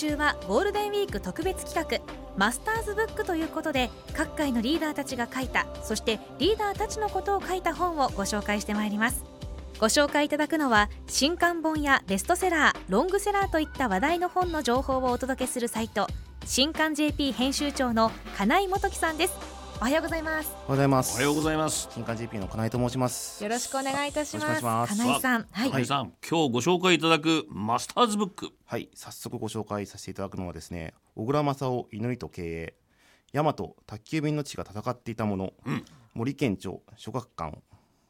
週はゴールデンウィーク特別企画マスターズブックということで各界のリーダーたちが書いたそしてリーダーたちのことを書いた本をご紹介してまいります。ご紹介いただくのは新刊本やベストセラーロングセラーといった話題の本の情報をお届けするサイト新刊 JP 編集長の金井元樹さんです。おはようございます。おはようございます。おはようございます。新刊 GP の金井と申します。よろしくお願いいたします。ます。金井さん。はい、金井さん今日ご紹介いただくマスターズブック。はい。早速ご紹介させていただくのはですね小倉正夫祈りと経営大和宅急便の地が戦っていたもの、うん、森県庁諸学館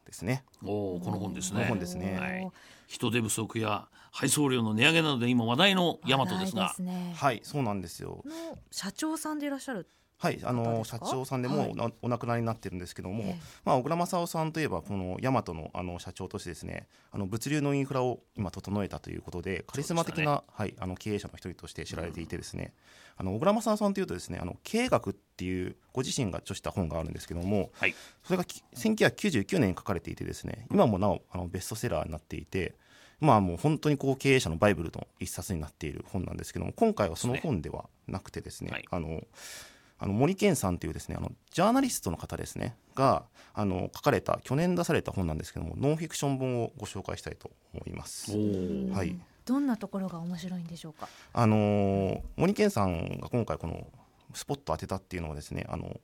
ですね。おおこの本ですね。本ですね、はい、人手不足や配送料の値上げなどで今話題の大和ですが、ね、はい。そうなんですよ。社長さんでいらっしゃるはい、あの社長さんでもうお亡くなりになってるんですけども、まあ、小倉正夫さんといえばこの大和のあの社長としてですねあの物流のインフラを今整えたということでカリスマ的な、ね、はい、あの経営者の一人として知られていてですね、うん、あの小倉正夫さんというとですねあの経営学っていうご自身が著した本があるんですけども、はい、それが1999年に書かれていてですね今もなおあのベストセラーになっていて。まあもう本当にこう経営者のバイブルの一冊になっている本なんですけども今回はその本ではなくてですね、はい、あのあの森健さんというですねあのジャーナリストの方ですねがあの書かれた去年出された本なんですけどもノンフィクション本をご紹介したいと思います。はい、どんなところが面白いんでしょうか？あの森健さんが今回このスポット当てたっていうのはですねあの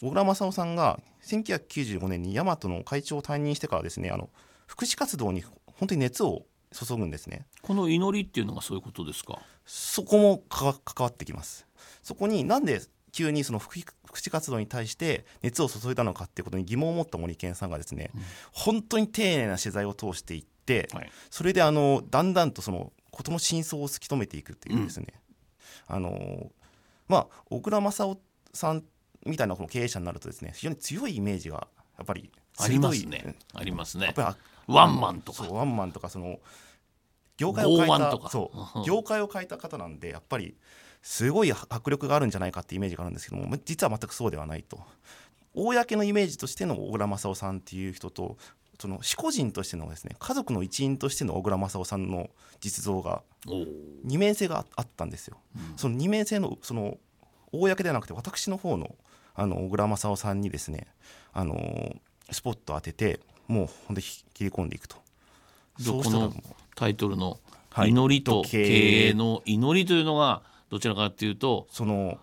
小倉正夫さんが1995年に大和の会長を退任してからですねあの福祉活動に本当に熱を注ぐんですね。この祈りっていうのがそういうことですか？そこも関わってきます。そこになんで急にその福祉活動に対して熱を注いだのかっていうことに疑問を持った森健さんがですね、うん、本当に丁寧な取材を通していって、はい、それであのだんだんとその事の真相を突き止めていくっていうですね、うん、あのまあ小倉正夫さんみたいなこの経営者になるとですね非常に強いイメージがやっぱりありますね。ありますね。やっぱりワンマンとか。ワンマンとかその業界を変えたそう。業界を変えた方なんでやっぱりすごい迫力があるんじゃないかってイメージがあるんですけども実は全くそうではないと。公のイメージとしての小倉正夫さんっていう人とその私個人としてのですね家族の一員としての小倉正夫さんの実像が二面性があったんですよ。うん、その二面性のその公ではなくて私の方のあの小倉正夫さんにですねあのスポットを当ててもう本当に切り込んでいくと。このタイトルの「祈りと経営」の祈りというのがどちらかというとその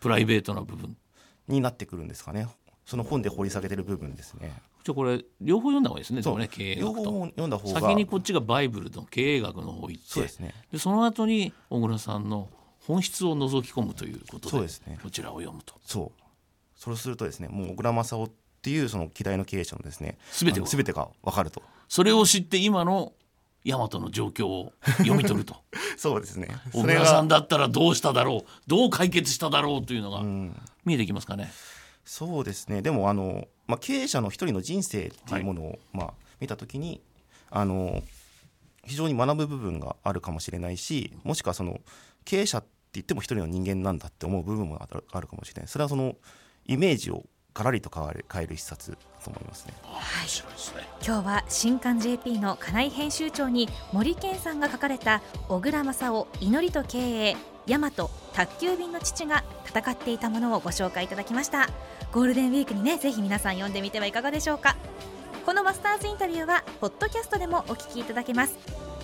プライベートな部分。になってくるんですかね。その本で掘り下げてる部分ですね。じゃこれ両方読んだ方がいいですねそう。ね経営学と。読んだ方が。先にこっちがバイブルの経営学の方行ってそうです、ね、でその後に小倉さんの本質を覗き込むということでそうです、ね、こちらを読むと。そう。そうするとですねもう小倉正夫っていうその希代の経営者のですね全て全てが分かると。それを知って今の大和の状況を読み取ると。そうですね。小倉さんだったらどうしただろう。どう解決しただろうというのが見えてきますかね。そうですね。でもあの、まあ、経営者の一人の人生っていうものを、はい、まあ、見た時にあの非常に学ぶ部分があるかもしれないしもしくはその経営者って言っても一人の人間なんだって思う部分もあるかもしれない。それはそのイメージをがらりと変わる変える一冊と思いますね。はい、今日は新刊 JP の金井編集長に森健さんが書かれた小倉正夫祈りと経営大和宅急便の父が戦っていたものをご紹介いただきました。ゴールデンウィークにねぜひ皆さん読んでみてはいかがでしょうか。このマスターズインタビューはポッドキャストでもお聞きいただけます。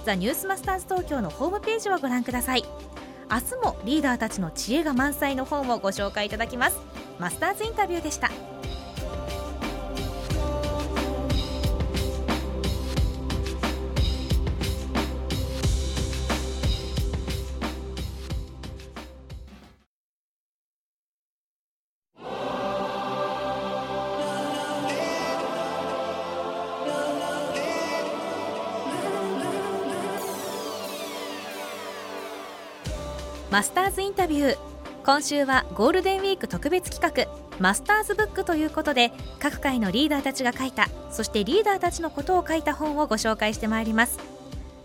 ザニュースマスターズ東京のホームページをご覧ください。明日もリーダーたちの知恵が満載の本をご紹介いただきますマスターズインタビューでした。マスターズインタビュー。今週はゴールデンウィーク特別企画マスターズブックということで各界のリーダーたちが書いたそしてリーダーたちのことを書いた本をご紹介してまいります。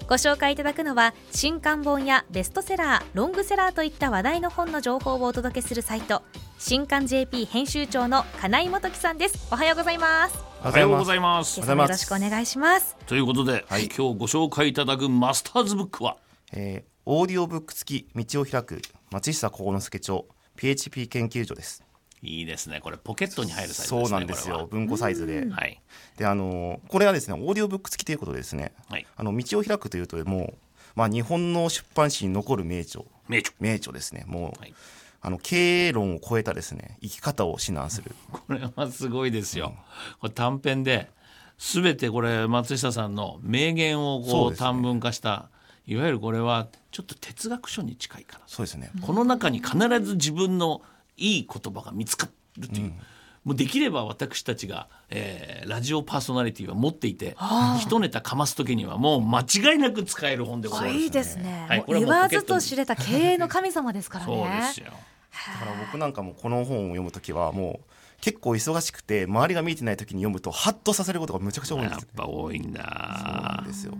ご紹介いただくのは新刊本やベストセラーロングセラーといった話題の本の情報をお届けするサイト新刊 JP 編集長の金井元樹さんです。おはようございます。おはようございます。よろしくお願いします。ということで、はい、今日ご紹介いただくマスターズブックは？えー、オーディオブック付き道を開く松下幸之助著 PHP 研究所です。いいですね。これポケットに入るサイズ、ね、そうなんですよ。文庫サイズで、はい、であのこれはですねオーディオブック付きということでですね、はい、あの道を開くというともうまあ日本の出版史に残る名著。名著。名著ですね。もう、はい、あの経営論を超えたですね生き方を指南する。これはすごいですよ、うん、これ短編で全てこれ松下さんの名言をこう短文化した、いわゆるこれはちょっと哲学書に近いかな。そうですね。この中に必ず自分のいい言葉が見つかるという、うん。もうできれば私たちが、えー、ラジオパーソナリティは持っていて一ネタかます時にはもう間違いなく使える本でございます、ね、いいですね、はい、言わずと知れた経営の神様ですからね。そうですよだから僕なんかもこの本を読む時はもう結構忙しくて周りが見えてない時に読むとハッとさせることがむちゃくちゃ多いんですやっぱ多いんだ。そうなんですよ。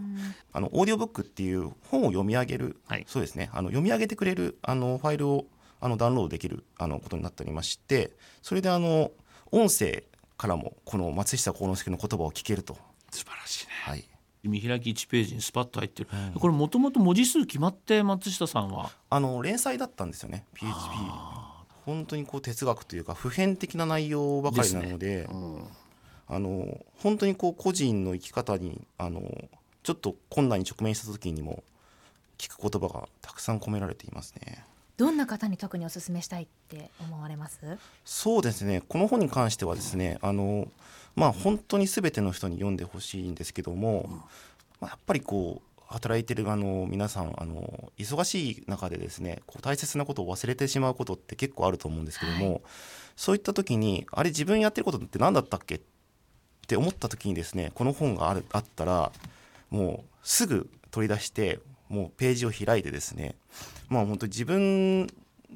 あのオーディオブックっていう本を読み上げる、はい、そうですね。あの読み上げてくれるあのファイルをあのダウンロードできるあのことになっておりましてそれであの音声からもこの松下幸之助の言葉を聞けると。素晴らしいね、はい、見開き1ページにスパッと入ってる、うん、これもともと文字数決まって松下さんは？あの連載だったんですよね。PHP 本当にこう哲学というか普遍的な内容ばかりなので、ね。うん、あの本当にこう個人の生き方にあのちょっと困難に直面した時にも聞く言葉がたくさん込められていますね。どんな方に特にお勧めしたいって思われます？そうですね。この本に関してはですねあのまあ本当に全ての人に読んでほしいんですけども、うん、まあ、やっぱりこう働いてるあの皆さんあの忙しい中でですねこう大切なことを忘れてしまうことって結構あると思うんですけども、はい、そういった時にあれ自分やってることって何だったっけ？って思った時にですねこの本があるあったらもうすぐ取り出してもうページを開いてですねまあ本当に自分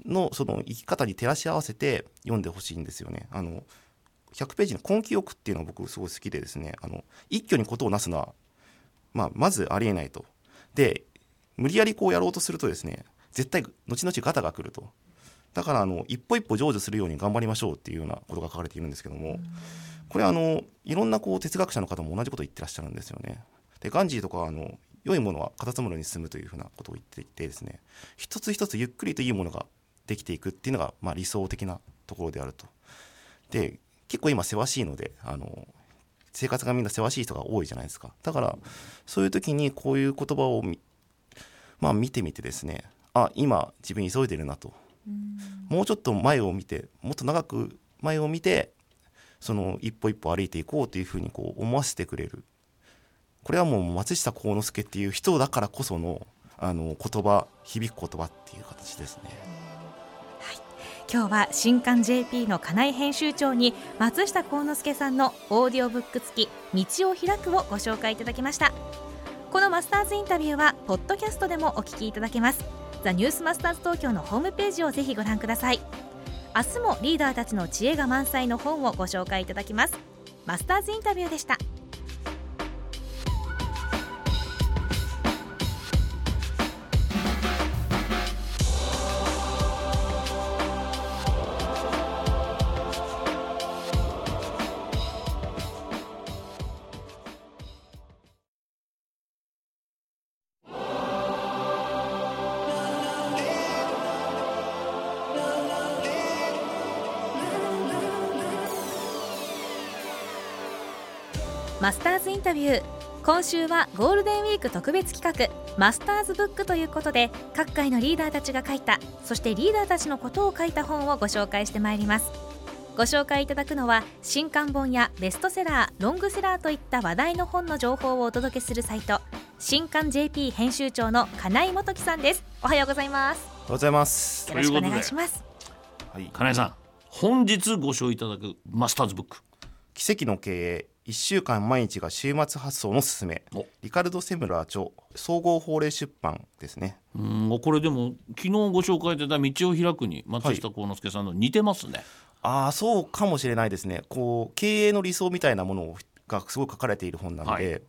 のその生き方に照らし合わせて読んでほしいんですよね。あの100ページの根気よくっていうのは僕すごい好きでですねあの一挙にことをなすのは、まあ、まずありえないと。で無理やりこうやろうとするとですね絶対後々ガタが来ると。だからあの一歩一歩成就するように頑張りましょうっていうようなことが書かれているんですけどもこれあのいろんなこう哲学者の方も同じことを言ってらっしゃるんですよね。でガンジーとかあの良いものはカタツムロに進むというふうなことを言っていてですね一つ一つゆっくりといいものができていくっていうのが、まあ、理想的なところであると。で結構今せわしいのであの生活がみんなせわしい人が多いじゃないですか。だからそういう時にこういう言葉をまあ見てみてですね。あ今自分急いでるなと。もうちょっと前を見てもっと長く前を見てその一歩一歩歩いていこうというふうにこう思わせてくれる。これはもう松下幸之助っていう人だからこそのあの言葉響く言葉っていう形ですね。今日は新刊 JP の金井編集長に松下幸之助さんのオーディオブック付き道を開くをご紹介いただきました。このマスターズインタビューはポッドキャストでもお聞きいただけます。ザニュースマスターズ東京のホームページをぜひご覧ください。明日もリーダーたちの知恵が満載の本をご紹介いただきます。マスターズインタビューでした。マスターズインタビュー。今週はゴールデンウィーク特別企画マスターズブックということで各界のリーダーたちが書いたそしてリーダーたちのことを書いた本をご紹介してまいります。ご紹介いただくのは新刊本やベストセラーロングセラーといった話題の本の情報をお届けするサイト新刊 JP 編集長の金井元樹さんです。おはようございます。おはようございます。よろしくお願いします。はい、金井さん本日ご賞いただくマスターズブック。奇跡の経営1週間毎日が週末発送のすすめ。リカルド・セムラー著総合法令出版ですね。うんこれでも昨日ご紹介いただいた「道を開く」に松下幸之助さんの似てますね、はい、ああそうかもしれないですね。こう経営の理想みたいなものがすごく書かれている本なので、はい、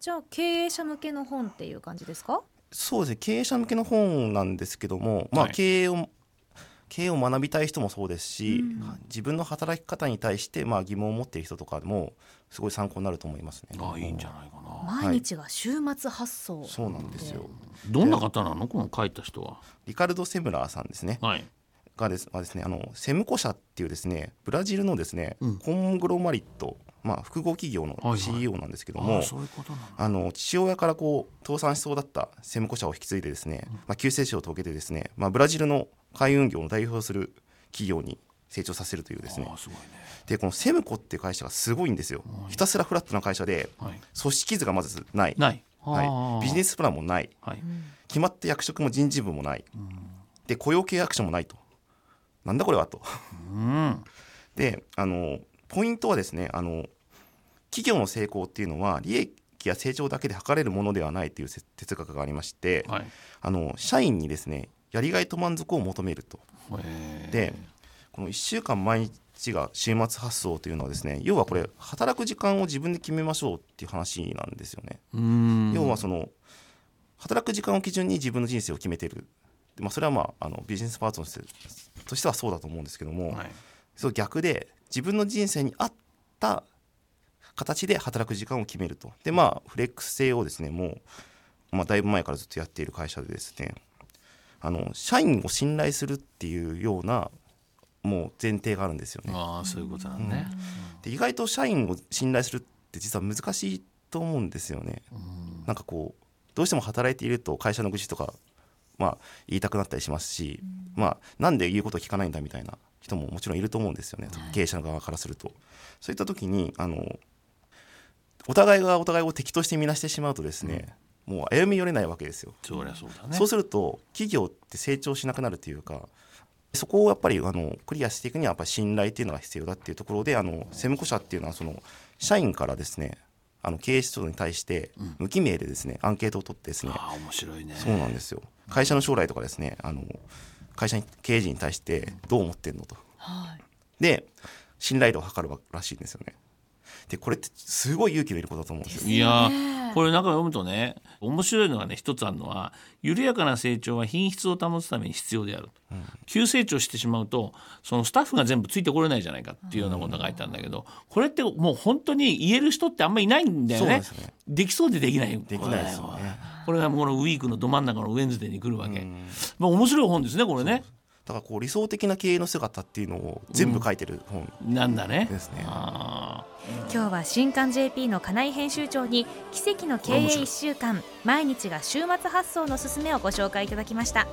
じゃあ経営者向けの本っていう感じですか？そうですね。経営者向けの本なんですけども、まあ、経営を経営を学びたい人もそうですし、うん、自分の働き方に対してまあ疑問を持っている人とかもすごい参考になると思いますね。あいいんじゃないかな。毎日が週末発送、はい、そうなんですよ。どんな方なの？この書いた人は。リカルド・セムラーさんですね。はい。がですはですねあのセムコ社っていうですねブラジルのですね、うん、コングロマリットまあ、複合企業の CEO なんですけども、あの父親からこう倒産しそうだったセムコ社を引き継いでですね、まあ、救世主を遂げてですね、まあ、ブラジルの海運業を代表する企業に成長させるというですね、ね、でこのセムコっていう会社がすごいんですよ、ひたすらフラットな会社で、はい、組織図がまずない。はい、ビジネスプランもない、はい、決まった役職も人事部もない、うん、で雇用契約書もないと。なんだこれはと、うん、であのポイントはですねあの企業の成功っていうのは利益や成長だけで測れるものではないという哲学がありまして、はい、あの社員にですねやりがいと満足を求めると。でこの1週間毎日が週末発送というのはですね要はこれ働く時間を自分で決めましょうっていう話なんですよね。要はその働く時間を基準に自分の人生を決めてる、まあ、それはまああのビジネスパートナーとしてはそうだと思うんですけども、はい、そう逆で自分の人生に合った形で働く時間を決めるとでまあフレックス制をですねもう、まあ、だいぶ前からずっとやっている会社でですねあの社員を信頼するっていうようなもう前提があるんですよね。あそういうことなんね、うん、で意外と社員を信頼するって実は難しいと思うんですよね。うん、なんかこうどうしても働いていると会社の愚痴とか、まあ、言いたくなったりしますし、うん、まあ、なんで言うことを聞かないんだみたいな人ももちろんいると思うんですよね、経営者側からすると。そういった時にあのお互いがお互いを敵として見なしてしまうとですね、うん、もう歩み寄れないわけですよ。そそうだね、そうすると企業って成長しなくなるというかそこをやっぱりあのクリアしていくにはやっぱり信頼っていうのが必要だっていうところであのセムコ社っていうのはその社員からですねあの経営者に対して無記名でですね、アンケートを取ってですね。あ面白いね。そうなんですよ会社の将来とかですねあの会社に経営陣に対してどう思ってんのと、はい、で信頼度を測るらしいんですよねでこれってすごい勇気のいることだと思うんですよ。いやこれなんか読むとね面白いのがね一つあるのは緩やかな成長は品質を保つために必要である、うん、急成長してしまうとそのスタッフが全部ついてこれないじゃないかっていうようなことが書いてあるんだけど、これってもう本当に言える人ってあんまりいないんだよね。で、ね、きそうでできない。できないですよね。これがこのウィークのど真ん中のウェンズデーに来るわけ。まあ面白い本ですねこれね。だからこう理想的な経営の姿っていうのを全部書いてる本、うん、なんだね。ですね。今日は新刊 JP の金井編集長に奇跡の経営1週間毎日が週末発送のすすめをご紹介いただきました。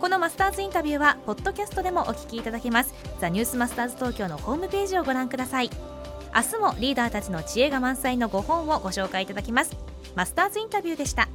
このマスターズインタビューはポッドキャストでもお聞きいただけます。ザニュースマスターズ東京のホームページをご覧ください。明日もリーダーたちの知恵が満載の5本をご紹介いただきます。マスターズインタビューでした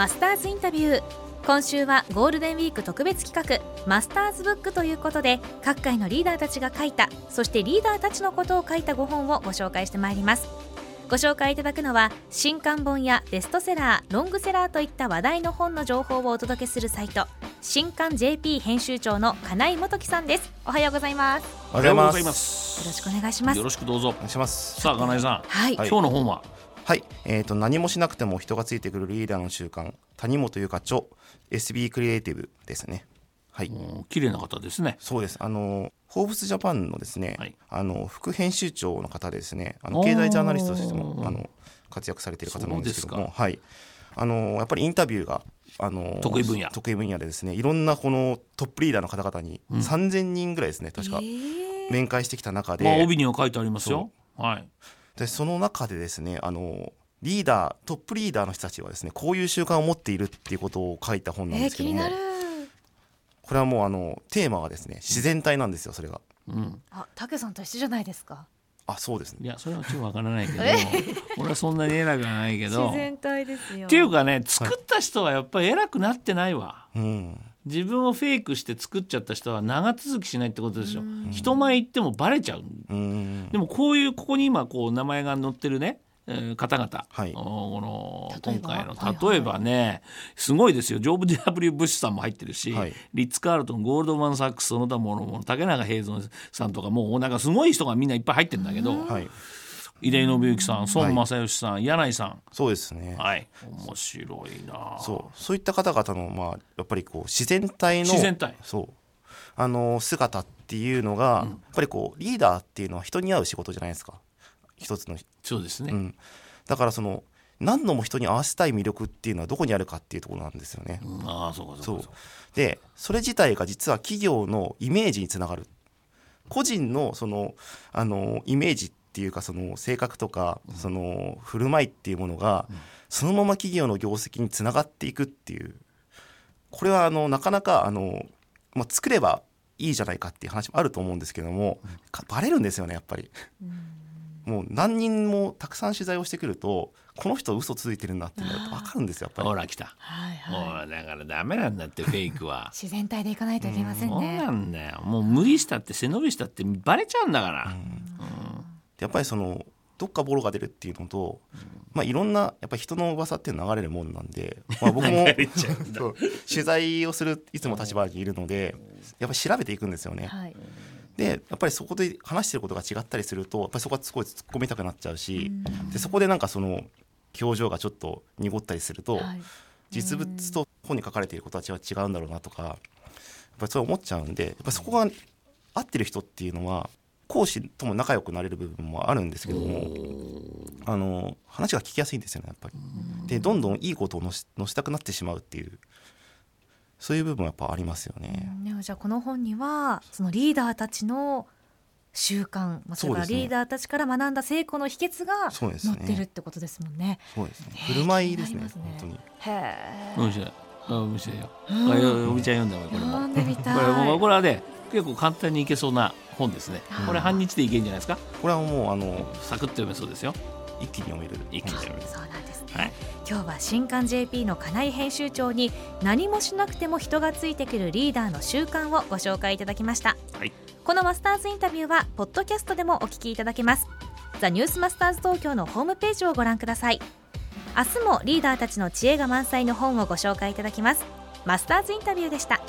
マスターズインタビュー。今週はゴールデンウィーク特別企画マスターズブックということで各界のリーダーたちが書いたそしてリーダーたちのことを書いた5本をご紹介してまいります。ご紹介いただくのは新刊本やベストセラーロングセラーといった話題の本の情報をお届けするサイト新刊 JP 編集長の金井元樹さんです。おはようございます。おはようございます。よろしくお願いします。よろしくどうぞ。お願いします。さあ金井さん、はい、今日の本は？はい、えーと、何もしなくても人がついてくるリーダーの習慣。谷本由香著 SB クリエイティブですね。はい。綺麗な方ですね。そうです。あのフォーブスジャパンのですね、はい、あの副編集長の方でですね。あの経済ジャーナリストとしてもあの活躍されている方なんですけども。はい。あのやっぱりインタビューがあの得意分野。得意分野でですねいろんなこのトップリーダーの方々に3000人ぐらいですね、確か面会してきた中で、まあ、帯には書いてありますよ。はいでその中でですねあのリーダートップリーダーの人たちはですねこういう習慣を持っているっていうことを書いた本なんですけども、これはもうあのテーマはですね自然体なんですよそれが。うん、あ竹さんと一緒じゃないですか？あそうですね。いやそれはちょっとわからないけど俺はそんなに偉くはないけど自然体ですよ。っていうかね作った人はやっぱり偉くなってないわ。うん、自分をフェイクして作っちゃった人は長続きしないってことですよ。人前行ってもバレちゃう。うん。でもこういうここに今こう名前が載ってるね、えー方々、はい。おこの例えば？今回のはいはい。例えばね、すごいですよ。ジョブ W ブッシュさんも入ってるし、はい。リッツ・カールトンゴールドマン・サックスその他もろもろ竹中平蔵さんとかもうなんかすごい人がみんないっぱい入ってるんだけど、はい井出信之さん孫正義さん、柳井さん。そうですね。はい。面白いな。そう。そういった方々のまあやっぱりこう自然体の自然体。そう。あの姿っていうのが、やっぱりこうリーダーっていうのは人に合う仕事じゃないですか。一つの、そうですね、うん、だからその何度も人に合わせたい魅力っていうのはどこにあるかっていうところなんですよね。うん。ああそうかそそううか。そう。かでそれ自体が実は企業のイメージにつながる。個人のそのあのイメージっていうかその性格とか、その振る舞いっていうものが、そのまま企業の業績につながっていくっていう。これはあのなかなかあの、まあ、作ればいいじゃないかっていう話もあると思うんですけども、かバレるんですよねやっぱり。もう何人もたくさん取材をしてくるとこの人嘘ついてるんだっていうのが分かるんですよやっぱり。ほ。ら来た、はいはい。もうだからダメなんだってフェイクは。自然体でいかないといけませんそうねなんだよ。もう無理したって背伸びしたってバレちゃうんだから、やっぱりそのどっかボロが出るっていうのと、まあ、いろんなやっぱり人の噂っていうのは流れるもんなんで、まあ、僕も そう取材をするいつも立場にいるのでやっぱり調べていくんですよね。はい。でやっぱりそこで話してることが違ったりするとやっぱりそこはすごい突っ込みたくなっちゃうし、でそこでなんかその表情がちょっと濁ったりすると、はい。実物と本に書かれていることは違う違うんだろうなとかやっぱりそう思っちゃうんでやっぱそこが合ってる人っていうのは講師とも仲良くなれる部分もあるんですけどもあの話が聞きやすいんですよねやっぱり。でどんどんいいことを載したくなってしまうっていうそういう部分はやっぱありますよね。ねじゃあこの本にはそのリーダーたちの習慣、まあ、それからそうですねリーダーたちから学んだ成功の秘訣がそうですね載ってるってことですもんね。そうですね振る舞いですねすね本当に。へえ。面白いあ面白いよ、うんおみちゃん読んだわこれも読んでみたい。これこれはね結構簡単にいけそうな本ですね、これ半日でいけるんじゃないですか？これはもうあのサクッと読めそうですよ。一気に読める。一気に読める。そうなんですね。はい。今日は新刊 JP の金井編集長に何もしなくても人がついてくるリーダーの習慣をご紹介いただきました。はい。このマスターズインタビューはポッドキャストでもお聞きいただけます。ザニュースマスターズ東京のホームページをご覧ください。明日もリーダーたちの知恵が満載の本をご紹介いただきます。マスターズインタビューでした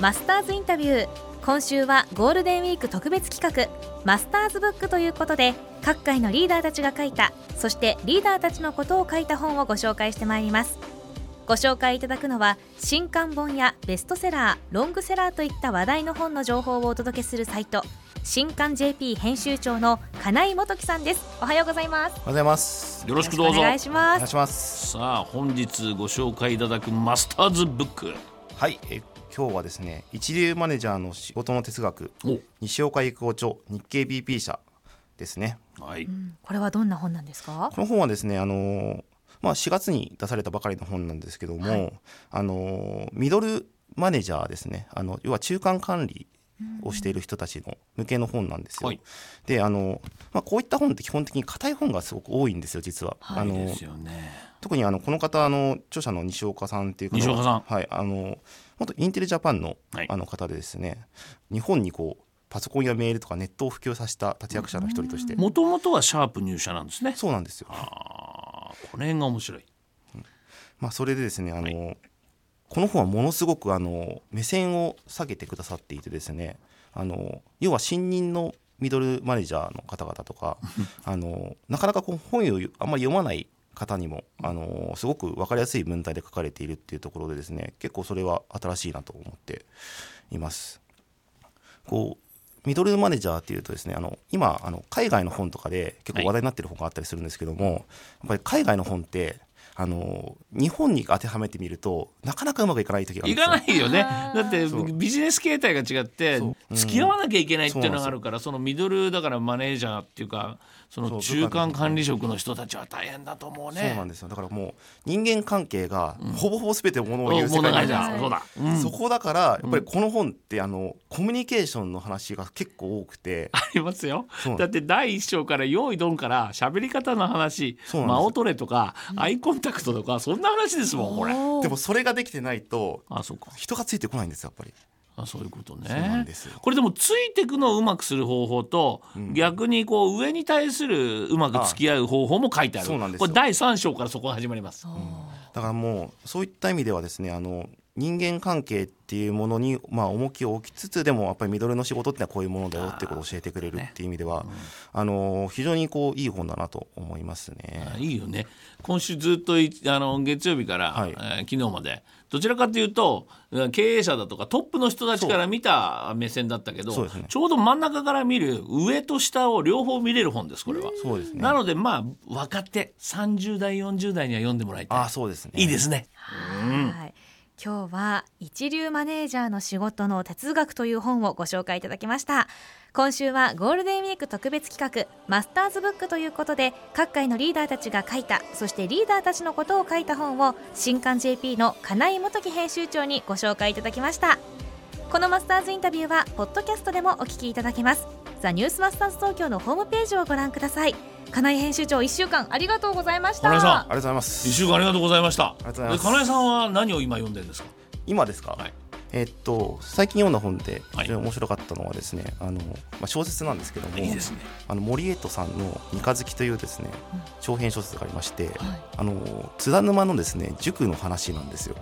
マスターズインタビュー。今週はゴールデンウィーク特別企画マスターズブックということで各界のリーダーたちが書いたそしてリーダーたちのことを書いた本をご紹介してまいります。ご紹介いただくのは新刊本やベストセラーロングセラーといった話題の本の情報をお届けするサイト新刊 JP 編集長の金井元樹さんです。おはようございます。おはようございます。よろしくどうぞ。お願いしおます。願いします。さあ本日ご紹介いただくマスターズブック。はいえ今日はですね一流マネージャーの仕事の哲学お。西岡育夫著日経 BP 社ですね。はい、うん。これはどんな本なんですか？この本はですねあのーまあ、4月に出されたばかりの本なんですけども、はい。あのーミドルマネージャーですね。あの要は中間管理をしている人たちの向けの本なんですよ。はい。であの、まあ、こういった本って基本的に硬い本がすごく多いんですよ実は。はい。あのですよね特にあのこの方あの著者の西岡さんっていう方は西岡さん。はいあの元インテリジャパンのはい。あの方でですね、日本にこうパソコンやメールとかネットを普及させた立役者の一人として、もともとはシャープ入社なんですね。そうなんですよ。あーこの辺が面白い。まあ、それでですねあの、はこの本はものすごくあの目線を下げてくださっていてですねあの要は新任のミドルマネージャーの方々とか あのなかなかこう本をあんまり読まない方にもあのすごく分かりやすい文体で書かれているっていうところでですね結構それは新しいなと思っています。こうミドルマネージャーっていうとですねあの今あの海外の本とかで結構話題になってる本があったりするんですけども、やっぱり海外の本ってあの日本に当てはめてみるとなかなかうまくいかない時があるんいですよ。かないよね。だってそう。ビジネス形態が違ってそう。うん。付き合わなきゃいけないっていうのがあるからそのミドルだからマネージャーっていうかその中間管理職の人たちは大変だと思うね。そうなんですよ。だからもう人間関係がほぼほぼ全てものを言うお世界なんですうん。そこだからやっぱりこの本ってあのコミュニケーションの話が結構多くて。ありますよ。だって第一章から用意ドンから喋り方の話間を取れとかアイコンタクトとかそんな話ですもんこれ。でもそれができてないとあそうか。人がついてこないんですよやっぱりあそういうことね。そうなんです。よこれでもついてくのをうまくする方法と、逆にこう上に対するうまく付き合う方法も書いてある。そうなんですよ。これ第3章からそこが始まります。だからもうそういった意味ではですねあの人間関係っていうものに、まあ、重きを置きつつでもやっぱりミドルの仕事ってのはこういうものだよってことを教えてくれるっていう意味では、あの非常にこういい本だなと思いますね。あい。いよね今週ずっといあの月曜日から、はい。えー昨日までどちらかというとうん経営者だとかトップの人たちから見た目線だったけど、ねちょうど真ん中から見る上と下を両方見れる本ですこれは。そうですねなのでまあ若手30代40代には読んでもらいたい。あそうですねいいですね。はい今日は一流マネージャーの仕事の哲学という本をご紹介いただきました。今週はゴールデンウィーク特別企画マスターズブックということで各界のリーダーたちが書いたそしてリーダーたちのことを書いた本を新刊 JP の金井元樹編集長にご紹介いただきました。このマスターズインタビューはポッドキャストでもお聞きいただけます。ザニュースマスターズ東京のホームページをご覧ください。金井編集長1週間ありがとうございました。金井さんありがとうございます。一週間ありがとうございました。ありがとうございます。で金井さんは何を今読んでるんですか？今ですか、はい。えっと最近読んだ本ではい。非常に面白かったのはですね、あのまあ、小説なんですけどもいいですね。あの森江戸さんの「三日月」というですね長編小説がありまして、はい。あの津田沼のですね塾の話なんですよ。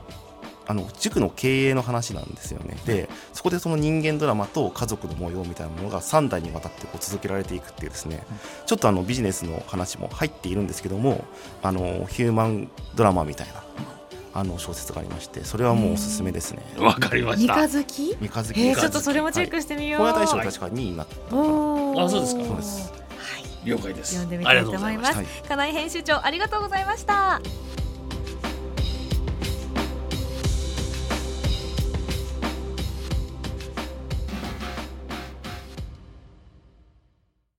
あの塾の経営の話なんですよね。でそこでその人間ドラマと家族の模様みたいなものが3代にわたってこう続けられていくっていうですね。ちょっとあのビジネスの話も入っているんですけどもあのヒューマンドラマみたいなあの小説がありましてそれはもうおすすめですね。わかりまし三た。日月？三日月。えー、ちょっとそれもチェックしてみよう、本屋大賞確か2位になった。あそうですか。そうです。はい。了解です。読んでみたいと思います。ありがとうございました。はい。金井編集長ありがとうございました